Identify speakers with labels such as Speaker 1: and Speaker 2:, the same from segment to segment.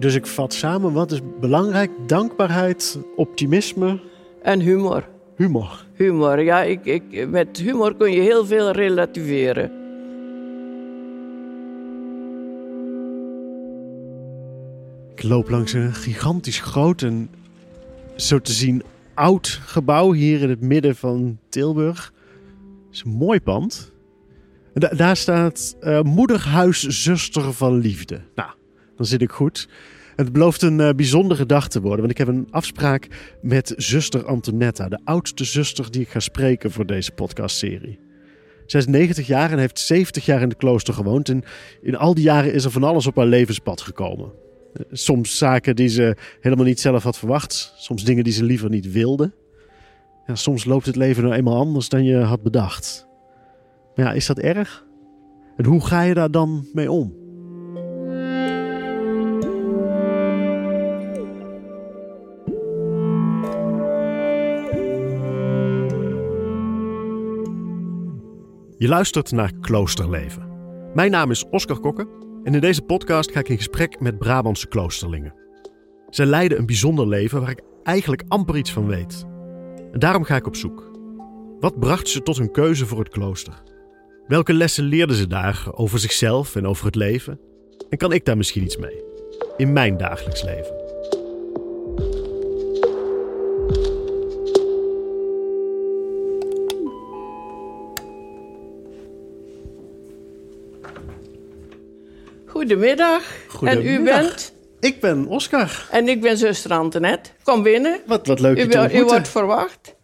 Speaker 1: Dus ik vat samen, wat is belangrijk? Dankbaarheid, optimisme,
Speaker 2: En humor.
Speaker 1: humor.
Speaker 2: Humor, ja. Ik, ik, met humor kun je heel veel relativeren.
Speaker 1: Ik loop langs een gigantisch groot en zo te zien oud gebouw hier in het midden van Tilburg. Het is een mooi pand. Da- daar staat eh, Moederhuis Zuster van Liefde. Nou, dan zit ik goed. Het belooft een eh, bijzondere dag te worden, want ik heb een afspraak met zuster Antonetta, de oudste zuster die ik ga spreken voor deze podcastserie. Zij is 90 jaar en heeft 70 jaar in het klooster gewoond. En in al die jaren is er van alles op haar levenspad gekomen. Soms zaken die ze helemaal niet zelf had verwacht. Soms dingen die ze liever niet wilde. Ja, soms loopt het leven nou eenmaal anders dan je had bedacht. Maar ja, is dat erg? En hoe ga je daar dan mee om? Je luistert naar Kloosterleven. Mijn naam is Oscar Kokke en in deze podcast ga ik in gesprek met Brabantse kloosterlingen. Zij leiden een bijzonder leven waar ik eigenlijk amper iets van weet. En daarom ga ik op zoek. Wat bracht ze tot hun keuze voor het klooster? Welke lessen leerden ze daar over zichzelf en over het leven? En kan ik daar misschien iets mee? In mijn dagelijks leven.
Speaker 2: Goedemiddag. En u bent?
Speaker 1: Ik ben Oscar.
Speaker 2: En ik ben zuster Antoinette. Kom binnen.
Speaker 1: Wat, wat leuk je
Speaker 2: U,
Speaker 1: te
Speaker 2: u wordt verwacht.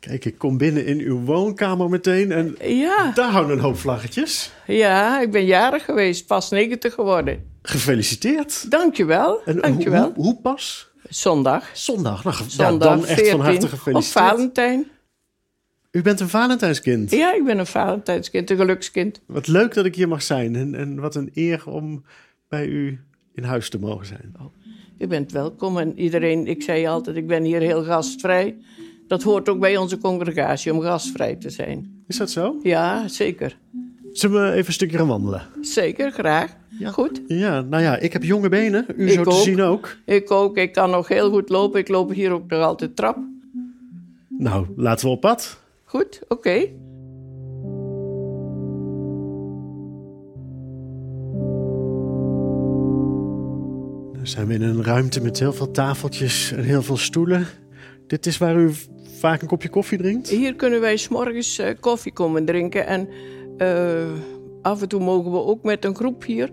Speaker 1: Kijk, ik kom binnen in uw woonkamer meteen en
Speaker 2: Ja.
Speaker 1: daar hangen een hoop vlaggetjes.
Speaker 2: ja, ik ben jarig geweest. Pas 90 geworden.
Speaker 1: Gefeliciteerd.
Speaker 2: Dankjewel.
Speaker 1: En hoe-
Speaker 2: Dankjewel.
Speaker 1: Hoe, hoe pas?
Speaker 2: Zondag.
Speaker 1: Zondag. Nou,
Speaker 2: Zondag
Speaker 1: dan echt van harte
Speaker 2: 14. Of
Speaker 1: gefeliciteerd.
Speaker 2: Valentijn.
Speaker 1: U bent een Valentijnskind.
Speaker 2: Ja, ik ben een Valentijnskind, een gelukskind.
Speaker 1: Wat leuk dat ik hier mag zijn. En, en wat een eer om bij u in huis te mogen zijn.
Speaker 2: U bent welkom en iedereen, ik zei altijd, ik ben hier heel gastvrij. Dat hoort ook bij onze congregatie om gastvrij te zijn.
Speaker 1: Is dat zo?
Speaker 2: Ja, zeker.
Speaker 1: Zullen we even een stukje gaan wandelen?
Speaker 2: Zeker, graag. Goed.
Speaker 1: Ja, nou ja, ik heb jonge benen. U
Speaker 2: Ik
Speaker 1: zo te zien ook.
Speaker 2: Ik ook, ik kan nog heel goed lopen. Ik loop hier ook nog altijd trap.
Speaker 1: Nou, laten we op pad.
Speaker 2: Goed, oké.
Speaker 1: Dan zijn we in een ruimte met heel veel tafeltjes en heel veel stoelen. Dit is waar u vaak een kopje koffie drinkt?
Speaker 2: Hier kunnen wij s'morgens eh koffie komen drinken. En eh, af en toe mogen we ook met een groep hier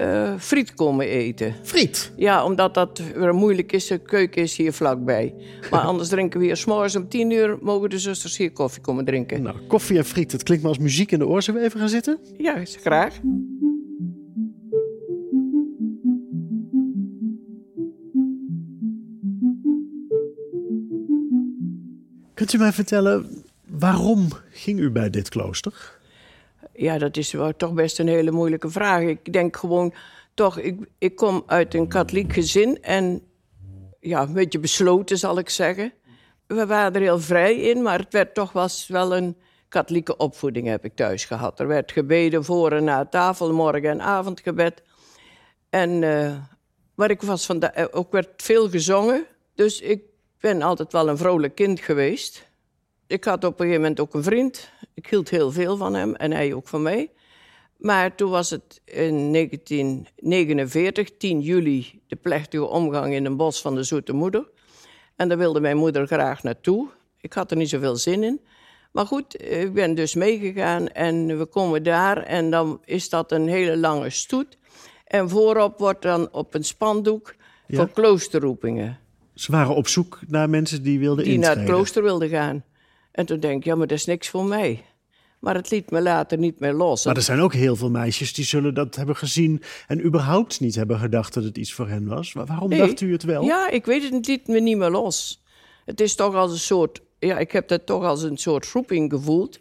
Speaker 2: eh, friet komen eten.
Speaker 1: Friet.
Speaker 2: Ja, omdat dat weer moeilijk is. De keuken is hier vlakbij. Maar anders drinken we hier s'morgens om tien uur... mogen de zusters hier koffie komen drinken.
Speaker 1: Nou, koffie en friet, dat klinkt me als muziek in de oor. Zullen we even gaan zitten?
Speaker 2: Ja, graag.
Speaker 1: Kunt u mij vertellen, waarom ging u bij dit klooster?
Speaker 2: Ja, dat is wel toch best een hele moeilijke vraag. Ik denk gewoon, toch, ik, ik kom uit een katholiek gezin en ja, een beetje besloten zal ik zeggen. We waren er heel vrij in, maar het werd toch was wel een katholieke opvoeding heb ik thuis gehad. Er werd gebeden voor en na tafel, morgen- en avondgebed. En, eh, maar ik was van de, ook werd veel gezongen, dus ik ben altijd wel een vrolijk kind geweest. Ik had op een gegeven moment ook een vriend. Ik hield heel veel van hem en hij ook van mij. Maar toen was het in 1949, 10 juli, de plechtige omgang in een bos van de Zoete Moeder. En daar wilde mijn moeder graag naartoe. Ik had er niet zoveel zin in. Maar goed, ik ben dus meegegaan en we komen daar en dan is dat een hele lange stoet. En voorop wordt dan op een spandoek
Speaker 1: Ja.
Speaker 2: voor kloosterroepingen
Speaker 1: Ze waren op zoek naar mensen die wilden
Speaker 2: die naar
Speaker 1: intreden.
Speaker 2: het klooster wilden gaan. En toen denk ik, ja, maar dat is niks voor mij. Maar het liet me later niet meer los.
Speaker 1: Maar er zijn ook heel veel meisjes die zullen dat hebben gezien... en überhaupt niet hebben gedacht dat het iets voor hen was. Wa- Waarom
Speaker 2: Nee.
Speaker 1: dacht u het wel?
Speaker 2: Ja, ik weet het, het liet me niet meer los. Het is toch als een soort, ja, ik heb dat toch als een soort roeping gevoeld.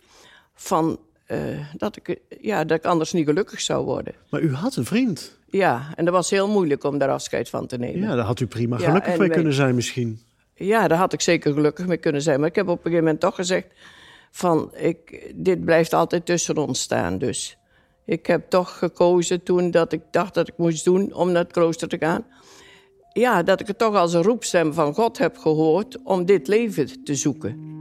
Speaker 2: Van eh, dat, ik, ja, dat ik anders niet gelukkig zou worden.
Speaker 1: Maar u had een vriend.
Speaker 2: Ja, en dat was heel moeilijk om daar afscheid van te nemen.
Speaker 1: Ja, daar had u prima gelukkig mee
Speaker 2: wij-
Speaker 1: kunnen zijn misschien.
Speaker 2: Ja, daar had ik zeker gelukkig mee kunnen zijn. Maar ik heb op een gegeven moment toch gezegd... van, ik, dit blijft altijd tussen ons staan. Dus Ik heb toch gekozen toen dat ik dacht dat ik moest doen om naar het klooster te gaan. Ja, dat ik het toch als een roepstem van God heb gehoord om dit leven te zoeken.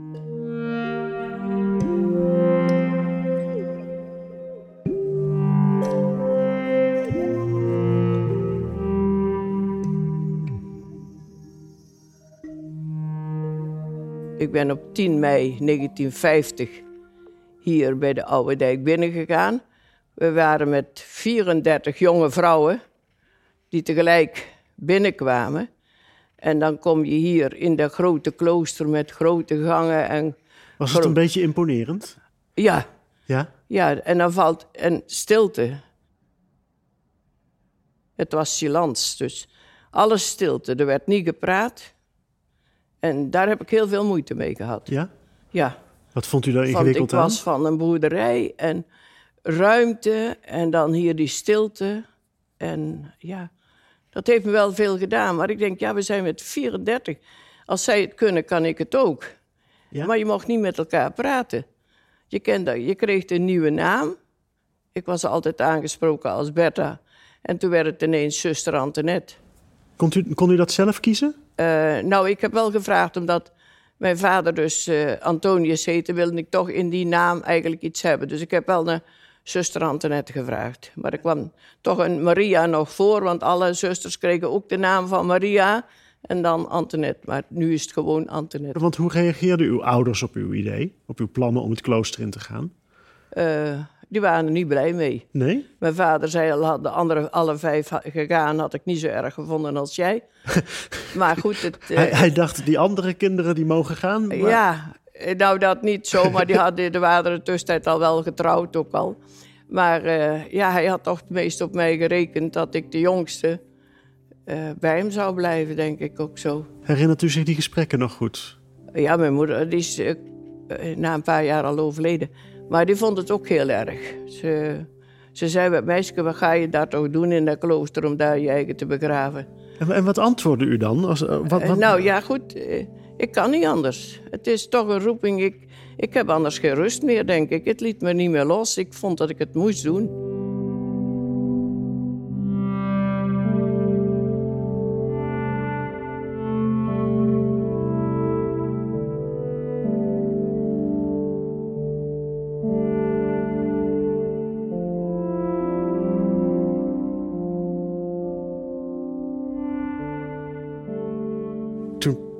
Speaker 2: Ik ben op 10 mei 1950 hier bij de Oude Dijk binnengegaan. We waren met 34 jonge vrouwen die tegelijk binnenkwamen. En dan kom je hier in dat grote klooster met grote gangen. En
Speaker 1: Was het een beetje imponerend?
Speaker 2: Ja.
Speaker 1: Ja?
Speaker 2: Ja, en dan valt een stilte. Het was silence, dus alles stilte. Er werd niet gepraat. En daar heb ik heel veel moeite mee gehad.
Speaker 1: Ja?
Speaker 2: Ja.
Speaker 1: Wat vond u daar
Speaker 2: Want
Speaker 1: ingewikkeld
Speaker 2: ik
Speaker 1: aan?
Speaker 2: was van een boerderij en ruimte en dan hier die stilte. En ja, dat heeft me wel veel gedaan. Maar ik denk, ja, we zijn met 34. Als zij het kunnen, kan ik het ook.
Speaker 1: Ja?
Speaker 2: Maar je mocht niet met elkaar praten. Je, kende, je kreeg een nieuwe naam. Ik was altijd aangesproken als Bertha. En toen werd het ineens zuster Antoinette.
Speaker 1: Kon u, kon u dat zelf kiezen?
Speaker 2: Eh, nou, ik heb wel gevraagd omdat mijn vader dus eh, Antonius heette, wilde ik toch in die naam eigenlijk iets hebben. Dus ik heb wel naar zuster Antoinette gevraagd. Maar er kwam toch een Maria nog voor, want alle zusters kregen ook de naam van Maria en dan Antoinette. Maar nu is het gewoon Antoinette.
Speaker 1: Want hoe reageerden uw ouders op uw idee? Op uw plannen om het klooster in te gaan?
Speaker 2: Eh, die waren er niet blij mee.
Speaker 1: Nee?
Speaker 2: Mijn vader zei al, had de andere alle vijf gegaan, had ik niet zo erg gevonden als jij. maar goed, het, eh,
Speaker 1: Hij, hij dacht, die andere kinderen die mogen gaan. maar-
Speaker 2: Ja, eh, nou dat niet zo, maar die hadden, er waren de tussentijd al wel getrouwd ook al. Maar eh, ja, hij had toch het meest op mij gerekend dat ik de jongste bij hem zou blijven, denk ik ook zo.
Speaker 1: Herinnert u zich die gesprekken nog goed?
Speaker 2: Ja, mijn moeder die is na een paar jaar al overleden. Maar die vond het ook heel erg. Ze, ze zei, meisje, wat ga je daar toch doen in dat klooster om daar je eigen te begraven?
Speaker 1: En, en wat antwoordde u dan? Als, eh, wat,
Speaker 2: Eh,
Speaker 1: wat-
Speaker 2: nou ja, goed. eh, ik kan niet anders. Het is toch een roeping. Ik, ik heb anders geen rust meer, denk ik. Het liet me niet meer los. Ik vond dat ik het moest doen.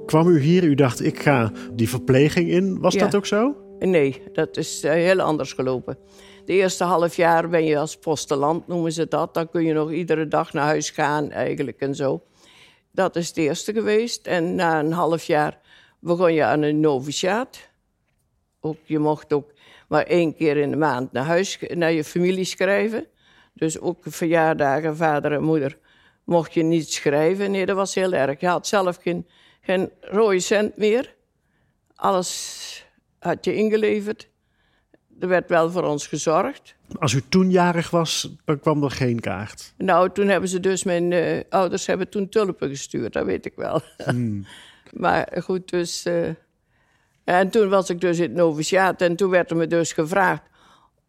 Speaker 1: Kwam u hier, u dacht, ik ga die verpleging in. Was
Speaker 2: Ja.
Speaker 1: dat ook zo?
Speaker 2: Nee, dat is eh, heel anders gelopen. De eerste half jaar ben je als posteland, noemen ze dat. Dan kun je nog iedere dag naar huis gaan eigenlijk en zo. Dat is het eerste geweest. En na een half jaar begon je aan een noviciaat. Ook, je mocht ook maar één keer in de maand naar huis, naar je familie schrijven. Dus ook verjaardagen, vader en moeder, mocht je niet schrijven. Nee, dat was heel erg. Je had zelf geen, geen rode cent meer. Alles had je ingeleverd. Er werd wel voor ons gezorgd.
Speaker 1: Als u toen jarig was, dan kwam er geen kaart.
Speaker 2: Nou, toen hebben ze dus, mijn eh, ouders hebben toen tulpen gestuurd, dat weet ik wel. maar goed, dus. eh, en toen was ik dus in het noviciaat en toen werd er me dus gevraagd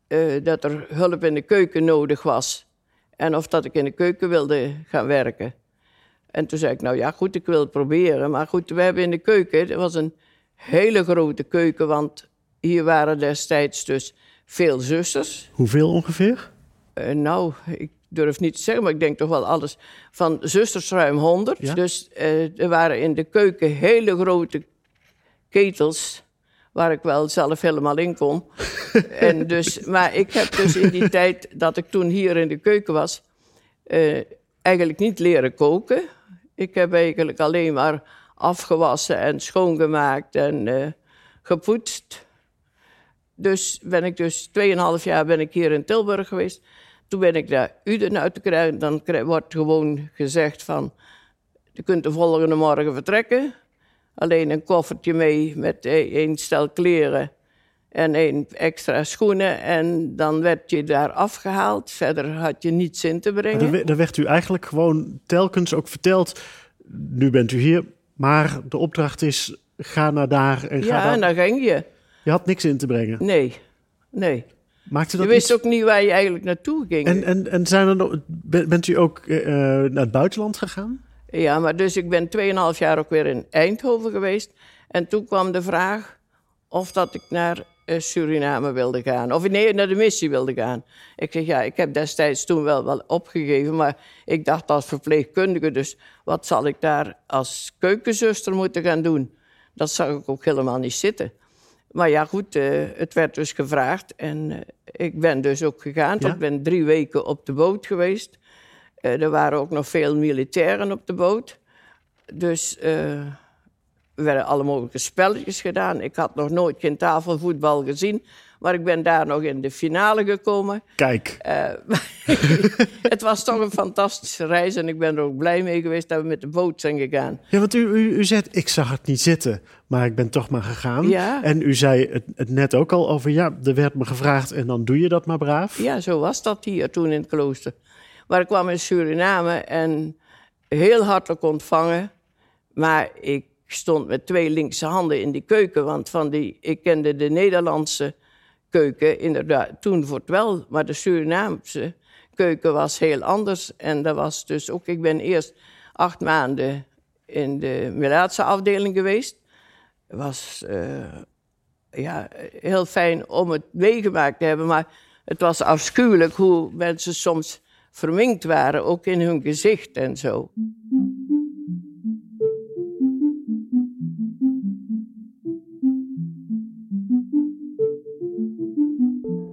Speaker 2: eh, dat er hulp in de keuken nodig was. En of dat ik in de keuken wilde gaan werken. En toen zei ik, nou ja, goed, ik wil het proberen. Maar goed, we hebben in de keuken, het was een hele grote keuken, want hier waren destijds dus veel zusters.
Speaker 1: Hoeveel ongeveer?
Speaker 2: Eh, nou, ik durf niet te zeggen, maar ik denk toch wel alles. Van zusters ruim 100.
Speaker 1: Ja?
Speaker 2: Dus eh, er waren in de keuken hele grote ketels. Waar ik wel zelf helemaal in kon. en dus, maar ik heb dus in die tijd dat ik toen hier in de keuken was. eh, eigenlijk niet leren koken. Ik heb eigenlijk alleen maar afgewassen en schoongemaakt en eh, gepoetst. Dus ben ik dus 2,5 jaar ben ik hier in Tilburg geweest. Toen ben ik daar Uden uit te. Dan wordt gewoon gezegd van... je kunt de volgende morgen vertrekken. Alleen een koffertje mee met één stel kleren en één extra schoenen. En dan werd je daar afgehaald. Verder had je niets in te brengen.
Speaker 1: dan, dan werd u eigenlijk gewoon telkens ook verteld... nu bent u hier, maar de opdracht is... ga naar daar en ga
Speaker 2: Ja,
Speaker 1: daar.
Speaker 2: en dan ging je.
Speaker 1: Je had niks in te brengen.
Speaker 2: Nee, nee.
Speaker 1: Maakte dat
Speaker 2: Je wist ook niet waar je eigenlijk naartoe ging.
Speaker 1: En, en, en zijn er nog, bent u ook eh, naar het buitenland gegaan?
Speaker 2: Ja, maar dus ik ben 2,5 jaar ook weer in Eindhoven geweest. En toen kwam de vraag of dat ik naar eh, Suriname wilde gaan. Of nee, naar de missie wilde gaan. Ik zeg, ja, ik heb destijds toen wel, wel opgegeven. Maar ik dacht als verpleegkundige, dus wat zal ik daar als keukenzuster moeten gaan doen? Dat zag ik ook helemaal niet zitten. Maar ja, goed, eh, het werd dus gevraagd. En eh, ik ben dus ook gegaan.
Speaker 1: Ja?
Speaker 2: Ik ben drie weken op de boot geweest. Eh, er waren ook nog veel militairen op de boot. Dus eh, er werden alle mogelijke spelletjes gedaan. Ik had nog nooit geen tafelvoetbal gezien. Maar ik ben daar nog in de finale gekomen.
Speaker 1: Kijk,
Speaker 2: Eh, het was toch een fantastische reis. En ik ben er ook blij mee geweest dat we met de boot zijn gegaan.
Speaker 1: ja, want u, u, u zegt, ik zag het niet zitten, maar ik ben toch maar gegaan.
Speaker 2: Ja.
Speaker 1: En u zei het, het net ook al over, ja, er werd me gevraagd en dan doe je dat maar braaf.
Speaker 2: Ja, zo was dat hier toen in het klooster. Maar ik kwam in Suriname en heel hartelijk ontvangen. Maar ik stond met twee linkse handen in die keuken. Want van die, ik kende de Nederlandse keuken inderdaad toen voor het wel. Maar de Surinaamse keuken was heel anders. En dat was dus ook... Ik ben eerst acht maanden in de Melaatse afdeling geweest. Het was... eh, ja, heel fijn om het meegemaakt te hebben. Maar het was afschuwelijk hoe mensen soms verminkt waren, ook in hun gezicht en zo.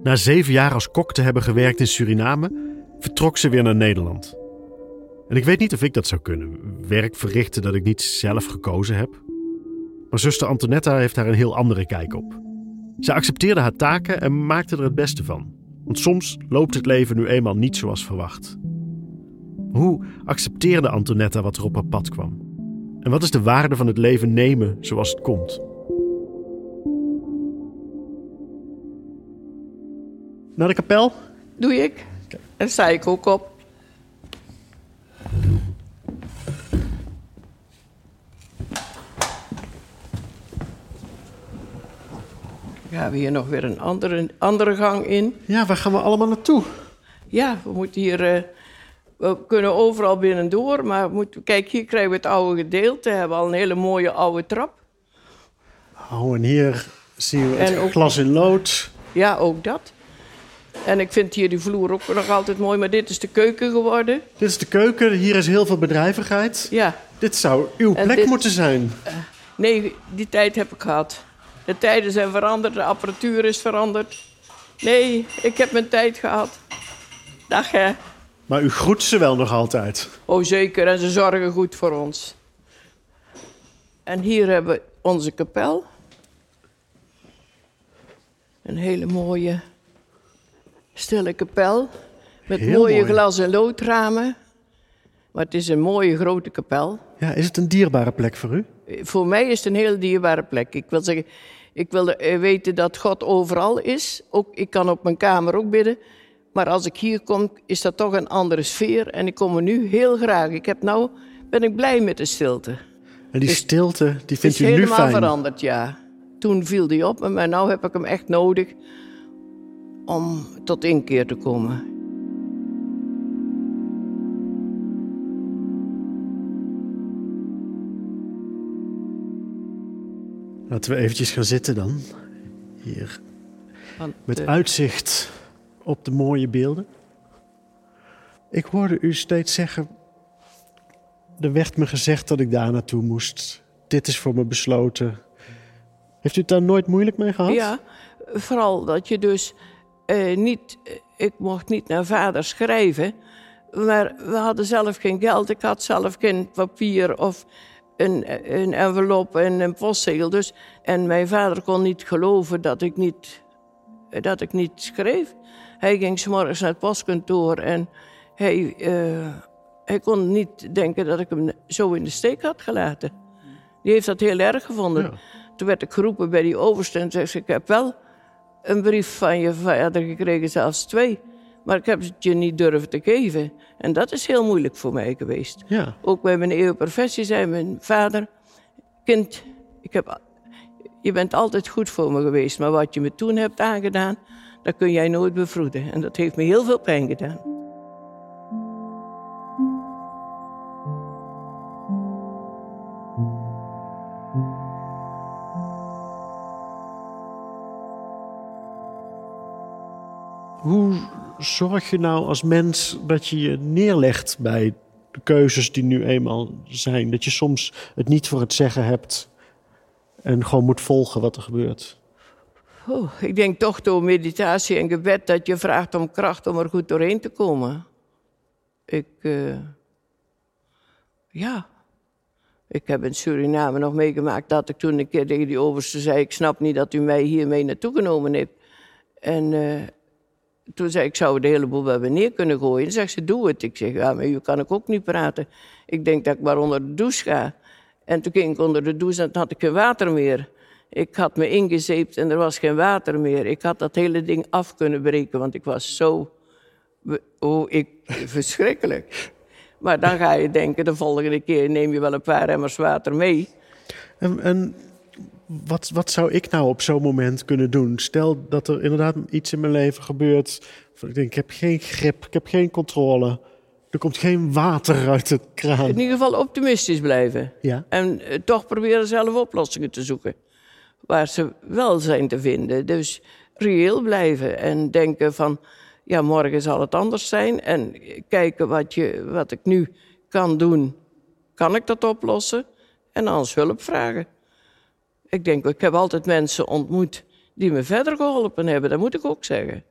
Speaker 1: Na zeven jaar als kok te hebben gewerkt in Suriname, vertrok ze weer naar Nederland. En ik weet niet of ik dat zou kunnen. Werk verrichten dat ik niet zelf gekozen heb. Maar zuster Antonetta heeft daar een heel andere kijk op. Ze accepteerde haar taken en maakte er het beste van. Want soms loopt het leven nu eenmaal niet zoals verwacht. Hoe accepteerde Antonetta wat er op haar pad kwam? En wat is de waarde van het leven nemen zoals het komt? Naar de kapel?
Speaker 2: Doe ik. Daar sta ik ook op. Gaan we hier nog weer een andere, andere gang in.
Speaker 1: Ja, waar gaan we allemaal naartoe?
Speaker 2: Ja, we moeten hier. eh, we kunnen overal binnendoor, maar moeten, kijk, hier krijgen we het oude gedeelte. We hebben al een hele mooie oude trap.
Speaker 1: Oh, en hier zien we het
Speaker 2: En ook-
Speaker 1: glas in lood.
Speaker 2: Ja, ook dat. En ik vind hier die vloer ook nog altijd mooi, maar dit is de keuken geworden.
Speaker 1: Dit is de keuken, hier is heel veel bedrijvigheid.
Speaker 2: Ja,
Speaker 1: Dit zou uw
Speaker 2: En
Speaker 1: plek
Speaker 2: dit-
Speaker 1: moeten zijn.
Speaker 2: nee, die tijd heb ik gehad. De tijden zijn veranderd, de apparatuur is veranderd. Nee, ik heb mijn tijd gehad. Dag hè.
Speaker 1: Maar u groet ze wel nog altijd.
Speaker 2: Oh zeker, en ze zorgen goed voor ons. En hier hebben we onze kapel. Een hele mooie, stille kapel. Met
Speaker 1: Heel
Speaker 2: mooie
Speaker 1: mooi.
Speaker 2: glas- en loodramen. Maar het is een mooie grote kapel.
Speaker 1: Ja, is het een dierbare plek voor u?
Speaker 2: Voor mij is het een heel dierbare plek. Ik wil zeggen, ik wil eh, weten dat God overal is. Ook, ik kan op mijn kamer ook bidden. Maar als ik hier kom, is dat toch een andere sfeer. En ik kom er nu heel graag. Ik heb nou, ben ik blij met de stilte.
Speaker 1: En die
Speaker 2: Is-
Speaker 1: stilte, die vindt
Speaker 2: is
Speaker 1: u nu
Speaker 2: helemaal
Speaker 1: fijn.
Speaker 2: veranderd, ja. Toen viel die op me, maar nu heb ik hem echt nodig om tot inkeer te komen.
Speaker 1: Laten we eventjes gaan zitten dan. Hier,
Speaker 2: Want,
Speaker 1: met
Speaker 2: eh,
Speaker 1: uitzicht op de mooie beelden. Ik hoorde u steeds zeggen... Er werd me gezegd dat ik daar naartoe moest. Dit is voor me besloten. Heeft u het daar nooit moeilijk mee gehad?
Speaker 2: Ja, vooral dat je dus eh, niet... Ik mocht niet naar vader schrijven, maar we hadden zelf geen geld. Ik had zelf geen papier of een, een envelop en een postzegel. Dus, en mijn vader kon niet geloven dat ik niet, dat ik niet schreef. Hij ging 's morgens naar het postkantoor en hij, eh, hij kon niet denken dat ik hem zo in de steek had gelaten. Die heeft dat heel erg gevonden.
Speaker 1: Ja.
Speaker 2: Toen werd ik geroepen bij die overste en zei ze, ik heb wel een brief van je vader gekregen, zelfs twee. Maar ik heb het je niet durven te geven. En dat is heel moeilijk voor mij geweest.
Speaker 1: Ja.
Speaker 2: Ook bij mijn eeuwige professie zei mijn vader... Kind, ik heb, je bent altijd goed voor me geweest. Maar wat je me toen hebt aangedaan, dat kun jij nooit bevroeden. En dat heeft me heel veel pijn gedaan.
Speaker 1: Hoe zorg je nou als mens dat je je neerlegt bij de keuzes die nu eenmaal zijn? Dat je soms het niet voor het zeggen hebt en gewoon moet volgen wat er gebeurt?
Speaker 2: Oh, ik denk toch door meditatie en gebed dat je vraagt om kracht om er goed doorheen te komen. Ik, uh, ja, ik heb in Suriname nog meegemaakt dat ik toen een keer tegen die overste zei: Ik snap niet dat u mij hiermee naartoe genomen heeft. En uh, toen zei ik: zou de hele boel bij me neer kunnen gooien. En zegt ze: Doe het. Ik zeg: Ja, maar u kan ik ook niet praten. Ik denk dat ik maar onder de douche ga. En toen ging ik onder de douche en toen had ik geen water meer. Ik had me ingezeept en er was geen water meer. Ik had dat hele ding af kunnen breken, want ik was zo. Oh, ik, verschrikkelijk. Maar dan ga je denken, de volgende keer neem je wel een paar emmers water mee.
Speaker 1: Wat, wat zou ik nou op zo'n moment kunnen doen? Stel dat er inderdaad iets in mijn leven gebeurt. Ik denk, ik heb geen grip, ik heb geen controle. Er komt geen water uit het kraan.
Speaker 2: In ieder geval optimistisch blijven.
Speaker 1: Ja.
Speaker 2: En uh, toch proberen zelf oplossingen te zoeken. Waar ze wel zijn te vinden. Dus reëel blijven en denken van... ja, morgen zal het anders zijn. En kijken wat, je, wat ik nu kan doen. Kan ik dat oplossen? En anders hulp vragen. Ik denk, ik heb altijd mensen ontmoet die me verder geholpen hebben. Dat moet ik ook zeggen.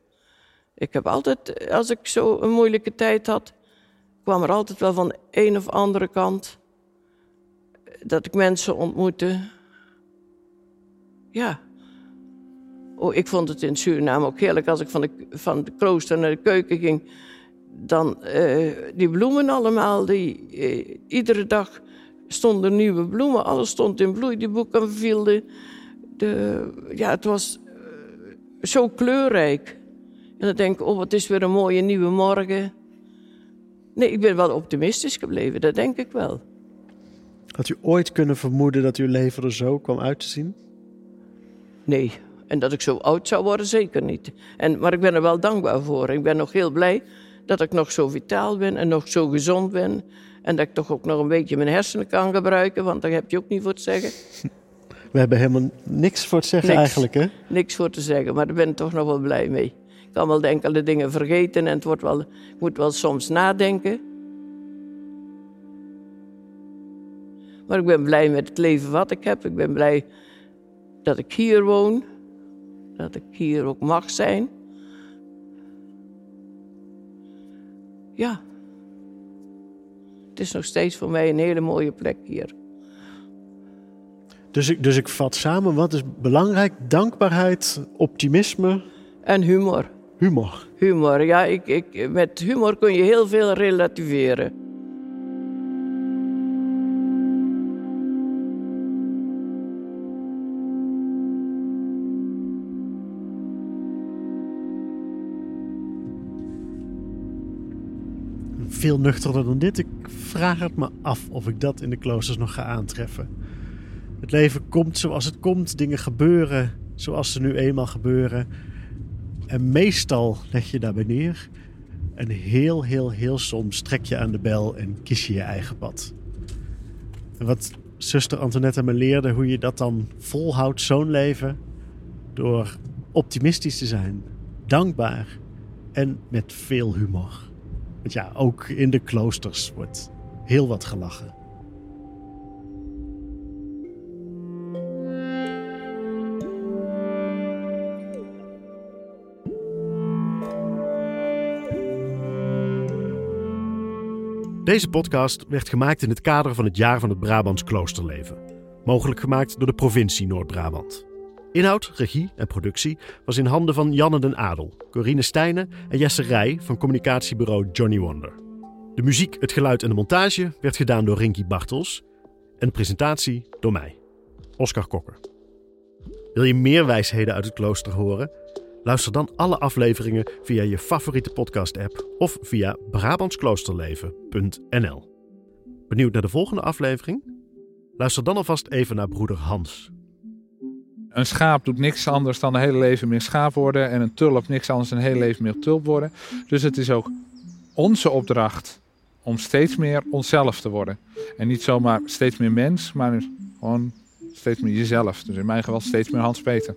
Speaker 2: Ik heb altijd, als ik zo een moeilijke tijd had kwam er altijd wel van een of andere kant dat ik mensen ontmoette. Ja. Oh, ik vond het in Suriname ook heerlijk als ik van de, van de klooster naar de keuken ging. Dan uh, die bloemen allemaal, die, uh, iedere dag stonden nieuwe bloemen. Alles stond in bloei, die boeken vielden. De, ja, het was uh, zo kleurrijk. En dan denk ik, oh, wat is weer een mooie nieuwe morgen. Nee, ik ben wel optimistisch gebleven, dat denk ik wel.
Speaker 1: Had u ooit kunnen vermoeden dat uw leven er zo kwam uit te zien?
Speaker 2: Nee, en dat ik zo oud zou worden, zeker niet. En, maar ik ben er wel dankbaar voor. Ik ben nog heel blij dat ik nog zo vitaal ben en nog zo gezond ben. En dat ik toch ook nog een beetje mijn hersenen kan gebruiken, want daar heb je ook niet voor te zeggen.
Speaker 1: We hebben helemaal niks voor te zeggen eigenlijk, hè?
Speaker 2: Niks voor te zeggen, maar daar ben ik toch nog wel blij mee kan wel enkele dingen vergeten en het wordt wel, ik moet wel soms nadenken. Maar ik ben blij met het leven wat ik heb. Ik ben blij dat ik hier woon. Dat ik hier ook mag zijn. Ja. Het is nog steeds voor mij een hele mooie plek hier.
Speaker 1: Dus ik, dus ik vat samen, wat is belangrijk? Dankbaarheid, optimisme.
Speaker 2: En humor.
Speaker 1: Humor.
Speaker 2: Humor, ja. Ik, ik, met humor kun je heel veel relativeren.
Speaker 1: Veel nuchterder dan dit. Ik vraag het me af of ik dat in de kloosters nog ga aantreffen. Het leven komt zoals het komt. Dingen gebeuren zoals ze nu eenmaal gebeuren. En meestal leg je daarbij neer. En heel, heel, heel soms trek je aan de bel en kies je je eigen pad. Wat zuster Antoinette me leerde, hoe je dat dan volhoudt, zo'n leven, door optimistisch te zijn, dankbaar en met veel humor. Want ja, ook in de kloosters wordt heel wat gelachen. Deze podcast werd gemaakt in het kader van het jaar van het Brabants kloosterleven. Mogelijk gemaakt door de provincie Noord-Brabant. Inhoud, regie en productie was in handen van Janne den Adel, Corine Stijnen en Jesse Rij van communicatiebureau Johnny Wonder. De muziek, het geluid en de montage werd gedaan door Rinky Bartels en de presentatie door mij, Oscar Kokker. Wil je meer wijsheden uit het klooster horen? Luister dan alle afleveringen via je favoriete podcast-app of via Brabantskloosterleven.nl. Benieuwd naar de volgende aflevering? Luister dan alvast even naar broeder Hans.
Speaker 3: Een schaap doet niks anders dan een hele leven meer schaap worden. En een tulp niks anders dan een hele leven meer tulp worden. Dus het is ook onze opdracht om steeds meer onszelf te worden. En niet zomaar steeds meer mens, maar gewoon steeds meer jezelf. Dus in mijn geval steeds meer Hans Peter.